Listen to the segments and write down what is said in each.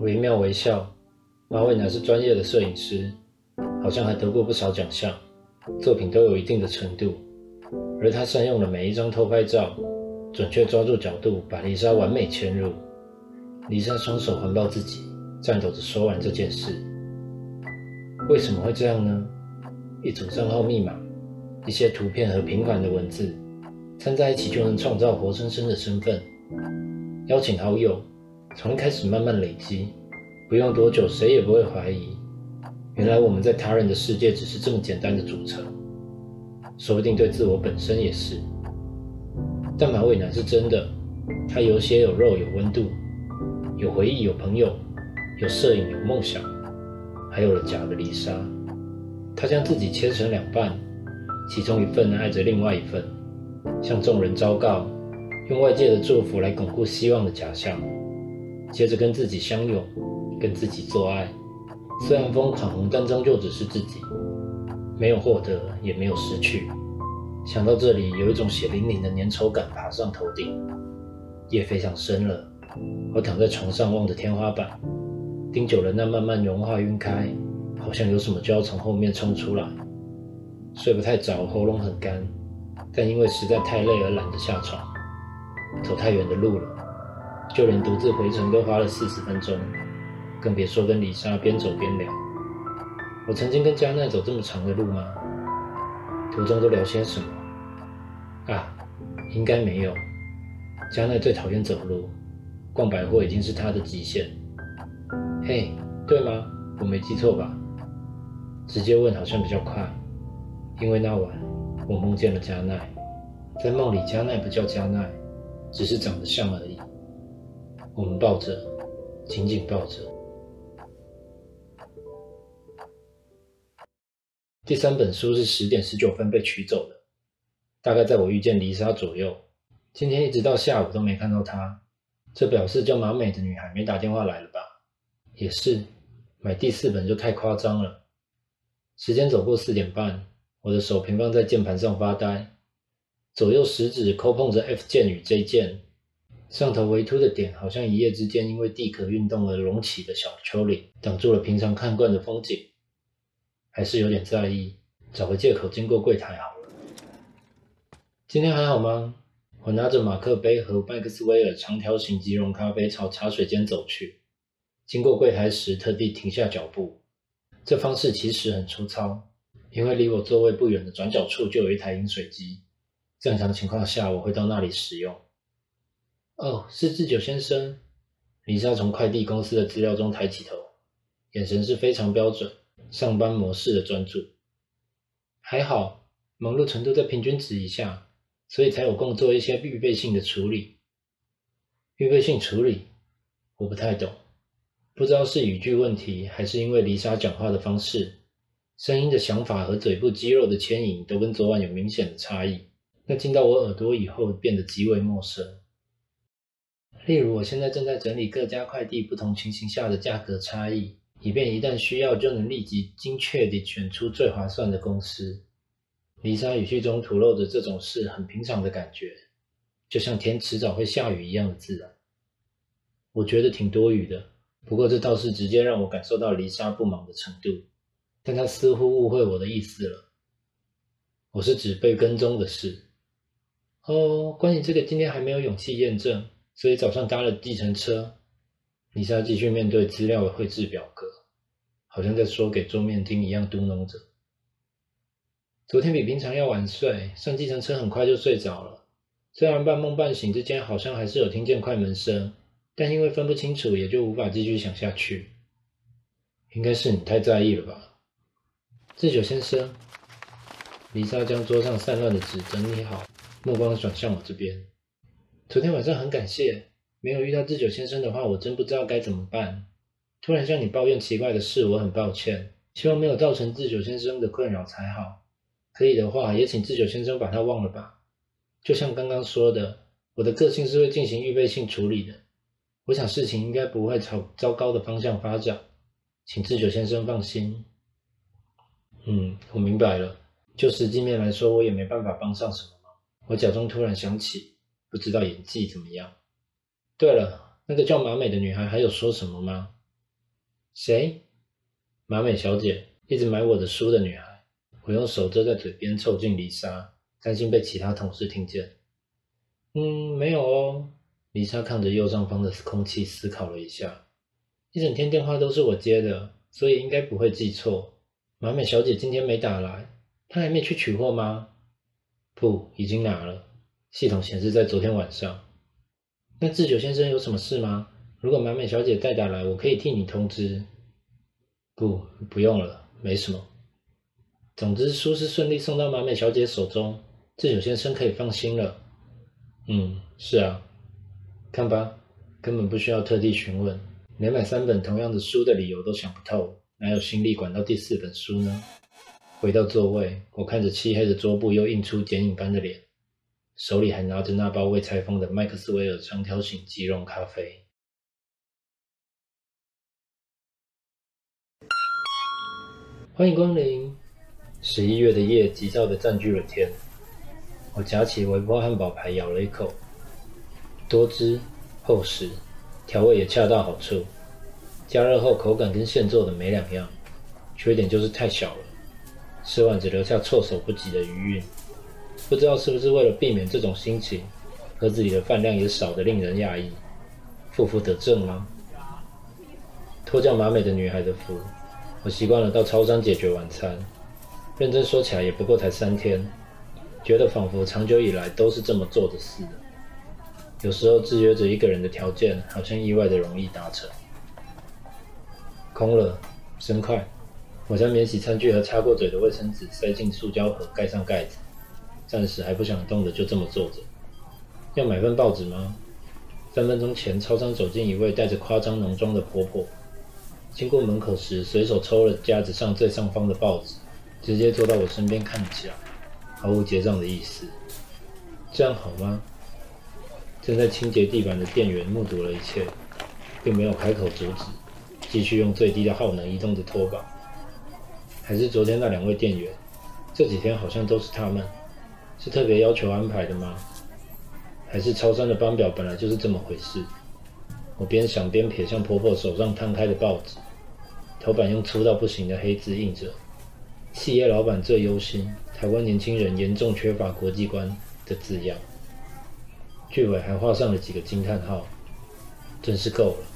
惟妙惟肖。马伟乃是专业的摄影师，好像还得过不少奖项，作品都有一定的程度。而他善用了每一张偷拍照，准确抓住角度，把丽莎完美嵌入。丽莎双手环抱自己，颤抖着说完这件事。为什么会这样呢？一组账号密码，一些图片和平凡的文字，掺在一起就能创造活生生的身份。邀请好友，从一开始慢慢累积。不用多久，谁也不会怀疑，原来我们在他人的世界只是这么简单的组成。说不定对自我本身也是。但马尾男是真的，他有血有肉有温度，有回忆有朋友，有摄影有梦想，还有了假的丽莎。他将自己切成两半，其中一份爱着另外一份，向众人昭告，用外界的祝福来巩固希望的假象，接着跟自己相拥。跟自己做爱，虽然疯狂，但终究只是自己，没有获得，也没有失去。想到这里，有一种血淋淋的粘稠感爬上头顶。夜非常深了，我躺在床上望着天花板，盯久了那慢慢融化晕开，好像有什么就要从后面冲出来。睡不太着，喉咙很干，但因为实在太累而懒得下床。走太远的路了，就连独自回程都花了四十分钟。更别说跟李莎边走边聊。我曾经跟加奈走这么长的路吗？途中都聊些什么？啊，应该没有。加奈最讨厌走路，逛百货已经是她的极限。嘿，对吗？我没记错吧？直接问好像比较快，因为那晚我梦见了加奈，在梦里加奈不叫加奈，只是长得像而已。我们抱着，紧紧抱着。第三本书是十点十九分被取走的，大概在我遇见丽莎左右。今天一直到下午都没看到她，这表示叫马美的女孩没打电话来了吧？也是，买第四本就太夸张了。时间走过四点半，我的手平放在键盘上发呆，左右食指抠碰着 F 键与 J 键，上头微凸的点好像一夜之间因为地壳运动而隆起的小丘陵，挡住了平常看惯的风景。还是有点在意，找个借口经过柜台好了。今天还好吗？我拿着马克杯和麦克斯威尔长条形即溶咖啡朝茶水间走去。经过柜台时，特地停下脚步。这方式其实很粗糙，因为离我座位不远的转角处就有一台饮水机。正常情况下，我会到那里使用。哦，是智久先生。李莎从快递公司的资料中抬起头，眼神是非常标准。上班模式的专注，还好，忙碌程度在平均值以下，所以才有空做一些预备性的处理。预备性处理，我不太懂，不知道是语句问题，还是因为丽莎讲话的方式、声音的想法和嘴部肌肉的牵引都跟昨晚有明显的差异。那进到我耳朵以后，变得极为陌生。例如，我现在正在整理各家快递不同情形下的价格差异。以便一旦需要就能立即精确地选出最划算的公司。丽莎语气中吐露着这种事很平常的感觉，就像天迟早会下雨一样的自然。我觉得挺多余的，不过这倒是直接让我感受到丽莎不忙的程度。但她似乎误会我的意思了。我是指被跟踪的事。哦，关于这个今天还没有勇气验证，所以早上搭了计程车。丽莎继续面对资料的绘制表格，好像在说给桌面听一样，嘟哝着。昨天比平常要晚睡，上计程车很快就睡着了。虽然半梦半醒之间好像还是有听见快门声，但因为分不清楚，也就无法继续想下去。应该是你太在意了吧，志久先生。丽莎将桌上散乱的纸整理好，目光转向我这边。昨天晚上很感谢。没有遇到志久先生的话，我真不知道该怎么办。突然向你抱怨奇怪的事，我很抱歉，希望没有造成志久先生的困扰才好。可以的话，也请志久先生把他忘了吧。就像刚刚说的，我的个性是会进行预备性处理的。我想事情应该不会朝糟糕的方向发展，请志久先生放心。嗯，我明白了。就实际面来说，我也没办法帮上什么。我假装突然想起，不知道演技怎么样。对了，那个叫马美的女孩还有说什么吗？谁？马美小姐，一直买我的书的女孩。我用手遮在嘴边，凑近丽莎，担心被其他同事听见。嗯，没有哦。丽莎看着右上方的空气，思考了一下。一整天电话都是我接的，所以应该不会记错。马美小姐今天没打来，她还没去取货吗？不，已经拿了。系统显示在昨天晚上。那智久先生有什么事吗？如果马美小姐再打来，我可以替你通知。不，不用了，没什么。总之，书是顺利送到马美小姐手中，智久先生可以放心了。嗯，是啊。看吧，根本不需要特地询问，连买三本同样的书的理由都想不透，哪有心力管到第四本书呢？回到座位，我看着漆黑的桌布，又映出剪影般的脸。手里还拿着那包未拆封的麦克斯韦尔长条形即溶咖啡。欢迎光临！十一月的夜急躁的占据了天。我夹起微波汉堡排，咬了一口，多汁、厚实，调味也恰到好处。加热后口感跟现做的没两样，缺点就是太小了，吃完只留下措手不及的余韵。不知道是不是为了避免这种心情，盒子里的饭量也少得令人讶异。负负得正吗？托叫马美的女孩的福，我习惯了到超商解决晚餐。认真说起来，也不过才三天，觉得仿佛长久以来都是这么做的似的。有时候制约着一个人的条件，好像意外的容易达成。空了，生快。我将免洗餐具和擦过嘴的卫生纸塞进塑胶盒，盖上盖子。暂时还不想动的，就这么坐着。要买份报纸吗？三分钟前，超商走进一位带着夸张浓妆的婆婆，经过门口时，随手抽了架子上最上方的报纸，直接坐到我身边看起来，毫无结账的意思。这样好吗？正在清洁地板的店员目睹了一切，并没有开口阻止，继续用最低的耗能移动着拖把。还是昨天那两位店员？这几天好像都是他们。是特别要求安排的吗？还是超商的班表本来就是这么回事？我边想边瞥向婆婆手上摊开的报纸，头版用粗到不行的黑字印着“企业老板最忧心，台湾年轻人严重缺乏国际观”的字样，句尾还画上了几个惊叹号。真是够了！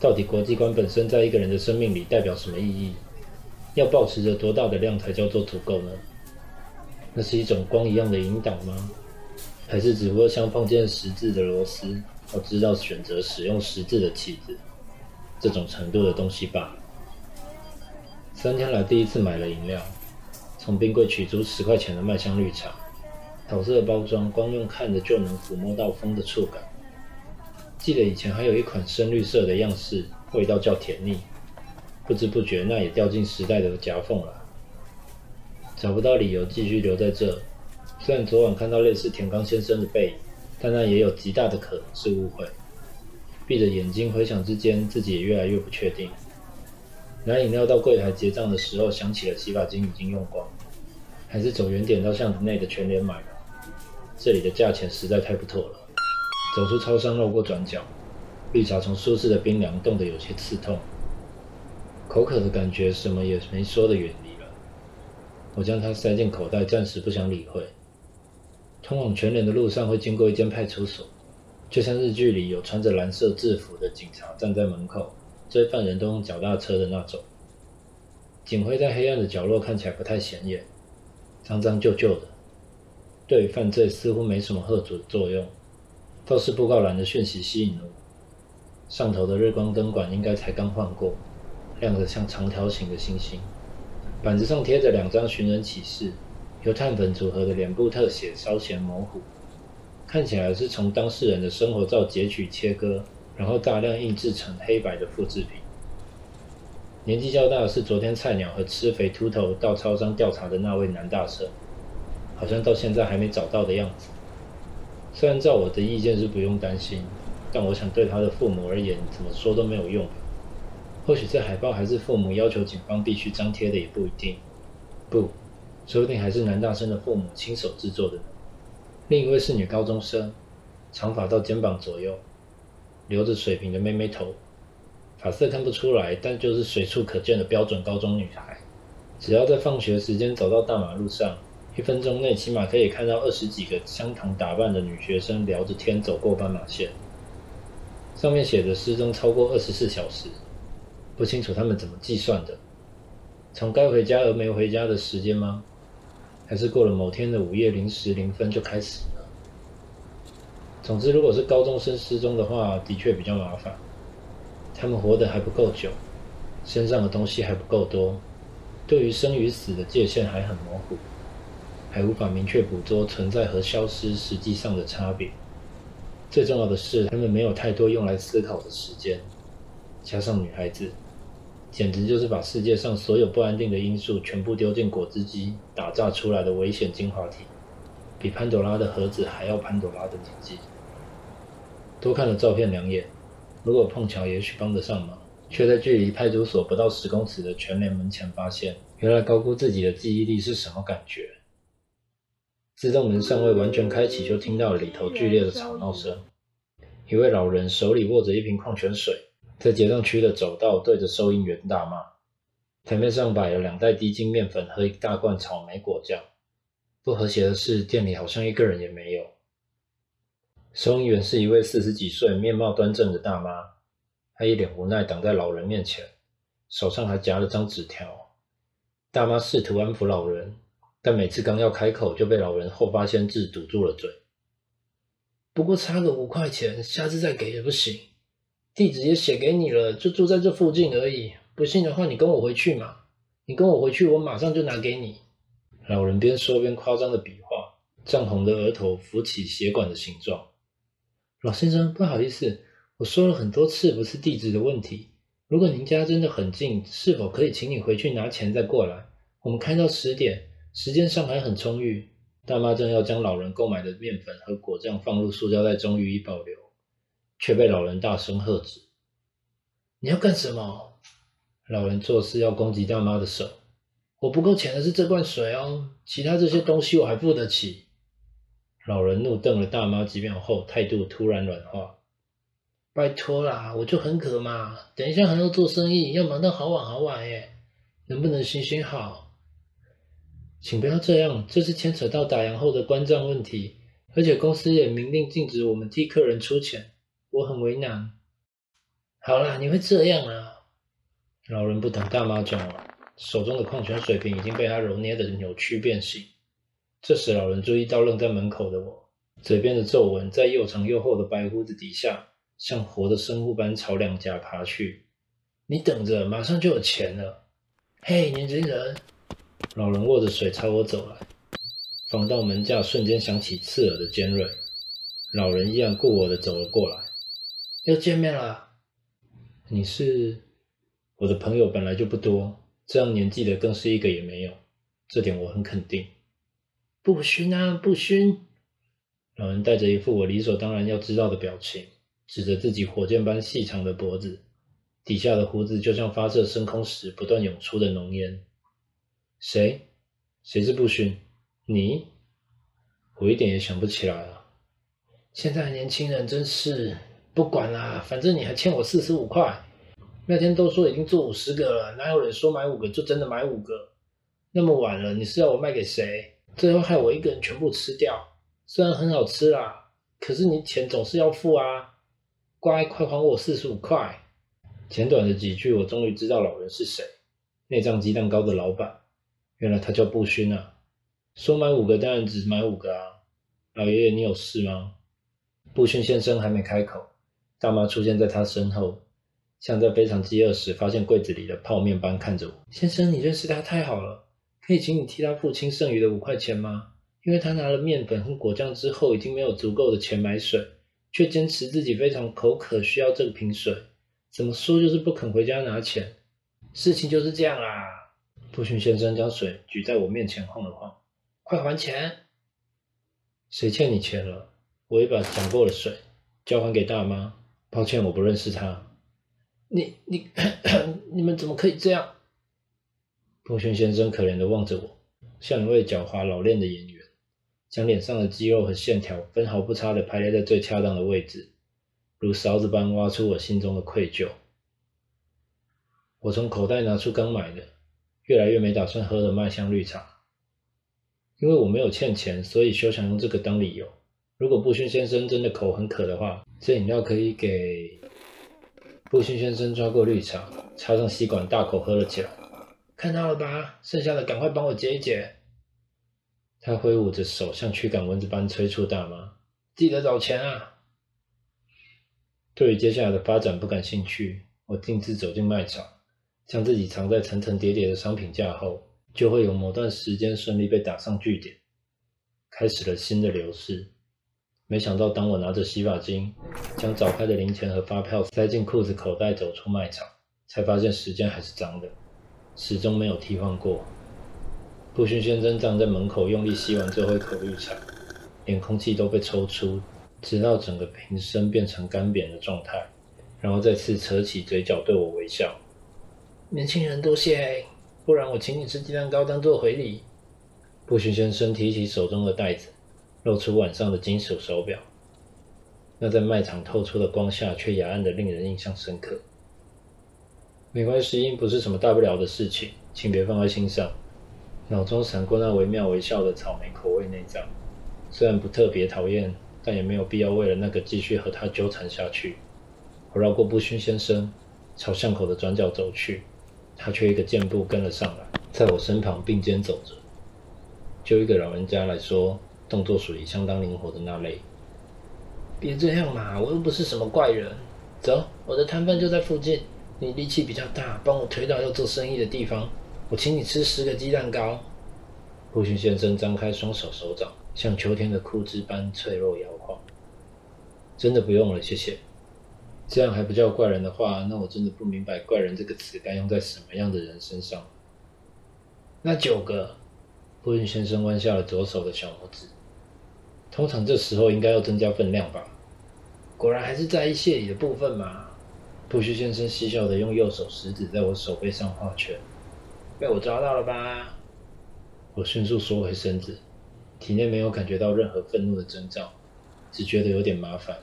到底国际观本身在一个人的生命里代表什么意义？要保持着多大的量才叫做足够呢？那是一种光一样的引导吗？还是只不过像碰见十字的螺丝，要知道选择使用十字的棋子这种程度的东西罢了？三天来第一次买了饮料，从冰柜取出十块钱的麦香绿茶，桃色包装，光用看着就能抚摸到风的触感。记得以前还有一款深绿色的样式，味道叫甜腻，不知不觉那也掉进时代的夹缝了。找不到理由继续留在这。虽然昨晚看到类似田刚先生的背影，但那也有极大的可能是误会。闭着眼睛回想之间，自己也越来越不确定。拿饮料到柜台结账的时候，想起了洗发精已经用光，还是走远点到巷子内的全联买吧。这里的价钱实在太不妥了。走出超商，绕过转角，绿茶从舒适的冰凉冻得有些刺痛，口渴的感觉什么也没说的远离了。我将它塞进口袋，暂时不想理会。通往全联的路上会经过一间派出所，就像日剧里有穿着蓝色制服的警察站在门口，追犯人都用脚踏车的那种。警徽在黑暗的角落看起来不太显眼，脏脏旧旧的，对犯罪似乎没什么吓阻的作用。倒是布告栏的讯息吸引了我，上头的日光灯管应该才刚换过，亮得像长条形的星星。板子上贴着两张寻人启事，由碳粉组合的脸部特写稍显模糊，看起来是从当事人的生活照截取切割，然后大量印制成黑白的复制品。年纪较大的是昨天菜鸟和吃肥秃头到超商调查的那位男大生，好像到现在还没找到的样子。虽然照我的意见是不用担心，但我想对他的父母而言，怎么说都没有用。或许这海报还是父母要求警方必须张贴的，也不一定。不，说不定还是男大生的父母亲手制作的呢。另一位是女高中生，长发到肩膀左右，留着水平的妹妹头，发色看不出来，但就是随处可见的标准高中女孩。只要在放学时间走到大马路上，一分钟内起码可以看到二十几个相同打扮的女学生聊着天走过斑马线，上面写着失踪超过二十四小时，不清楚他们怎么计算的。从该回家而没回家的时间吗？还是过了某天的午夜零时零分就开始了？总之，如果是高中生失踪的话，的确比较麻烦。他们活得还不够久，身上的东西还不够多，对于生与死的界限还很模糊。还无法明确捕捉存在和消失实际上的差别。最重要的是，他们没有太多用来思考的时间。加上女孩子，简直就是把世界上所有不安定的因素全部丢进果汁机打炸出来的危险精华体，比潘朵拉的盒子还要潘朵拉的年纪。多看了照片两眼，如果碰巧也许帮得上忙，却在距离派出所不到十公尺的全联门前发现，原来高估自己的记忆力是什么感觉。自动门尚未完全开启，就听到里头剧烈的吵闹声。一位老人手里握着一瓶矿泉水，在结账区的走道对着收银员大骂。台面上摆了两袋低筋面粉和一大罐草莓果酱。不和谐的是，店里好像一个人也没有。收银员是一位四十几岁、面貌端正的大妈，她一脸无奈挡在老人面前，手上还夹了张纸条。大妈试图安抚老人。但每次刚要开口，就被老人后发先至堵住了嘴。不过差个五块钱，下次再给也不行。地址也写给你了，就住在这附近而已。不信的话，你跟我回去嘛。你跟我回去，我马上就拿给你。老人边说边夸张的比划，涨红的额头浮起血管的形状。老先生，不好意思，我说了很多次，不是地址的问题。如果您家真的很近，是否可以请你回去拿钱再过来？我们开到十点。时间上还很充裕，大妈正要将老人购买的面粉和果酱放入塑胶袋中予以保留，却被老人大声喝止：“你要干什么？”老人做事要攻击大妈的手：“我不够钱的是这罐水哦，其他这些东西我还付得起。”老人怒瞪了大妈几秒后，态度突然软化：“拜托啦，我就很渴嘛，等一下还要做生意，要忙到好晚好晚耶，能不能行行好？”请不要这样，这是牵扯到打烊后的关账问题，而且公司也明令禁止我们替客人出钱，我很为难。好啦，你会这样啊？老人不等大妈讲完，手中的矿泉水瓶已经被他揉捏的扭曲变形。这时，老人注意到愣在门口的我，嘴边的皱纹在又长又厚的白胡子底下，像活的生物般朝两颊爬去。你等着，马上就有钱了。嘿，年轻人。老人握着水朝我走来，防盗门架瞬间响起刺耳的尖锐。老人一样顾我的走了过来，又见面了。你是我的朋友，本来就不多，这样年纪的更是一个也没有，这点我很肯定。不熏啊，不熏！老人带着一副我理所当然要知道的表情，指着自己火箭般细长的脖子，底下的胡子就像发射升空时不断涌出的浓烟。谁？谁是不勋？你？我一点也想不起来了。现在年轻人真是不管啦，反正你还欠我四十五块。那天都说已经做五十个了，哪有人说买五个就真的买五个？那么晚了，你是要我卖给谁？最后害我一个人全部吃掉。虽然很好吃啦，可是你钱总是要付啊。乖，快还我四十五块。简短的几句，我终于知道老人是谁——内脏鸡蛋糕的老板。原来他叫布勋啊！说买五个当然只买五个啊！老爷爷，你有事吗？布勋先生还没开口，大妈出现在他身后，像在非常饥饿时发现柜子里的泡面般看着我。先生，你认识他太好了，可以请你替他付清剩余的五块钱吗？因为他拿了面粉和果酱之后，已经没有足够的钱买水，却坚持自己非常口渴，需要这瓶水。怎么说就是不肯回家拿钱。事情就是这样啦。布逊先生将水举在我面前晃了晃，快还钱！谁欠你钱了？我一把抢过了水，交还给大妈。抱歉，我不认识他。你、你、你们怎么可以这样？布逊先生可怜的望着我，像一位狡猾老练的演员，将脸上的肌肉和线条分毫不差的排列在最恰当的位置。如勺子般挖出我心中的愧疚。我从口袋拿出刚买的、越来越没打算喝的麦香绿茶，因为我没有欠钱，所以休想用这个当理由。如果布勋先生真的口很渴的话，这饮料可以给。布勋先生抓过绿茶，插上吸管，大口喝了起来。看到了吧？剩下的赶快帮我解一解。他挥舞着手，像驱赶蚊子般催促大妈：“记得找钱啊！”对于接下来的发展不感兴趣，我径自走进卖场。将自己藏在层层叠叠的商品架后，就会有某段时间顺利被打上据点，开始了新的流逝。没想到，当我拿着洗发精，将早开的零钱和发票塞进裤子口袋，走出卖场，才发现时间还是脏的，始终没有替换过。布勋先生站在门口，用力吸完最后一口绿茶，连空气都被抽出，直到整个瓶身变成干瘪的状态，然后再次扯起嘴角对我微笑。年轻人多谢，不然我请你吃鸡蛋糕当做回礼。布勋先生提起手中的袋子，露出晚上的金属手表，那在卖场透出的光下却雅暗的令人印象深刻。没关系，不是什么大不了的事情，请别放在心上。脑中闪过那惟妙惟肖的草莓口味内脏，虽然不特别讨厌，但也没有必要为了那个继续和他纠缠下去。我绕过布勋先生，朝巷口的转角走去。他却一个箭步跟了上来，在我身旁并肩走着。就一个老人家来说，动作属于相当灵活的那类。别这样嘛，我又不是什么怪人。走，我的摊贩就在附近。你力气比较大，帮我推到要做生意的地方。我请你吃十个鸡蛋糕。布逊先生张开双手，手掌像秋天的枯枝般脆弱摇晃。真的不用了，谢谢。这样还不叫怪人的话，那我真的不明白“怪人”这个词该用在什么样的人身上。那九个，布运先生弯下了左手的小拇指。通常这时候应该要增加分量吧？果然还是在意谢礼的部分嘛。布须先生嬉笑的用右手食指在我手背上画圈。被我抓到了吧？我迅速缩回身子，体内没有感觉到任何愤怒的征兆，只觉得有点麻烦。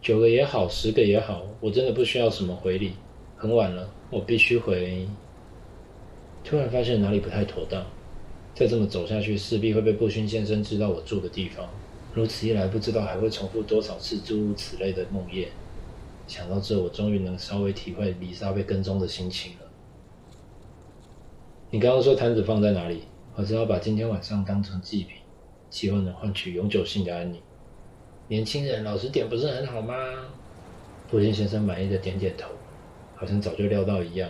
九个也好，十个也好，我真的不需要什么回礼。很晚了，我必须回。突然发现哪里不太妥当，再这么走下去，势必会被布勋先生知道我住的地方。如此一来，不知道还会重复多少次诸如此类的梦魇。想到这，我终于能稍微体会丽莎被跟踪的心情了。你刚刚说摊子放在哪里？我只好把今天晚上当成祭品，希望能换取永久性的安宁。年轻人，老实点不是很好吗？布金先生满意的点点头，好像早就料到一样，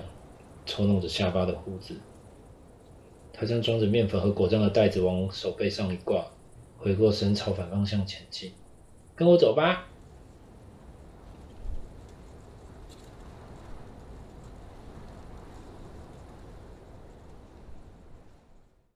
抽弄着下巴的胡子。他将装着面粉和果酱的袋子往手背上一挂，回过身朝反方向前进。跟我走吧。